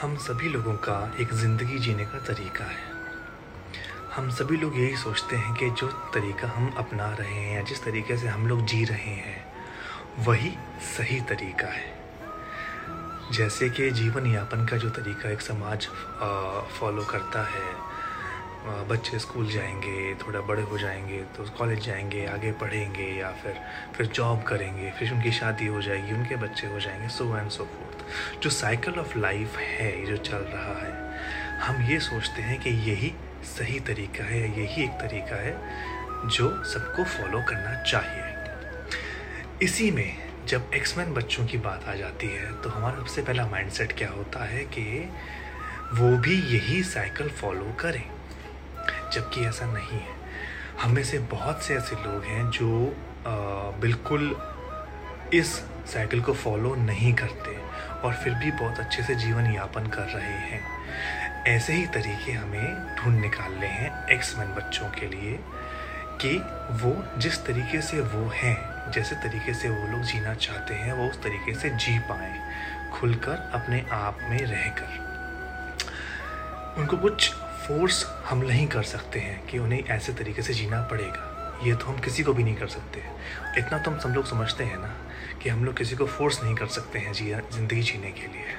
हम सभी लोगों का एक ज़िंदगी जीने का तरीका है। हम सभी लोग यही सोचते हैं कि जो तरीका हम अपना रहे हैं या जिस तरीके से हम लोग जी रहे हैं, वही सही तरीका है। जैसे कि जीवन यापन का जो तरीका एक समाज फॉलो करता है बच्चे स्कूल जाएँगे, थोड़ा बड़े हो जाएँगे तो कॉलेज जाएँगे, आगे पढ़ेंगे या फिर फिर जॉब करेंगे, फिर उनकी शादी हो जाएगी, उनके बच्चे हो जाएँगे सो एंड सो फोर्थ जो साइकिल ऑफ़ लाइफ है जो चल रहा है हम ये सोचते हैं कि यही सही तरीका है यही एक तरीका है जो सबको फॉलो करना चाहिए। इसी में जब एक्समैन बच्चों की बात आ जाती है तो हमारा सबसे पहला माइंडसेट क्या होता है कि वो भी यही साइकिल फॉलो करें। जबकि ऐसा नहीं है। हम में से बहुत से ऐसे लोग हैं जो आ, बिल्कुल इस साइकिल को फॉलो नहीं करते और फिर भी बहुत अच्छे से जीवन यापन कर रहे हैं। ऐसे ही तरीके हमें ढूंढ निकालने हैं एक्स मैन बच्चों के लिए कि वो जिस तरीके से वो हैं, जैसे तरीके से वो लोग जीना चाहते हैं, वो उस तरीके से जी पाए, खुलकर अपने आप में रहकर। उनको कुछ फोर्स हम नहीं कर सकते हैं कि उन्हें ऐसे तरीके से जीना पड़ेगा। ये तो हम किसी को भी नहीं कर सकते। इतना तो हम सब लोग समझते हैं ना कि हम लोग किसी को फोर्स नहीं कर सकते हैं जी, ज़िंदगी जीने के लिए।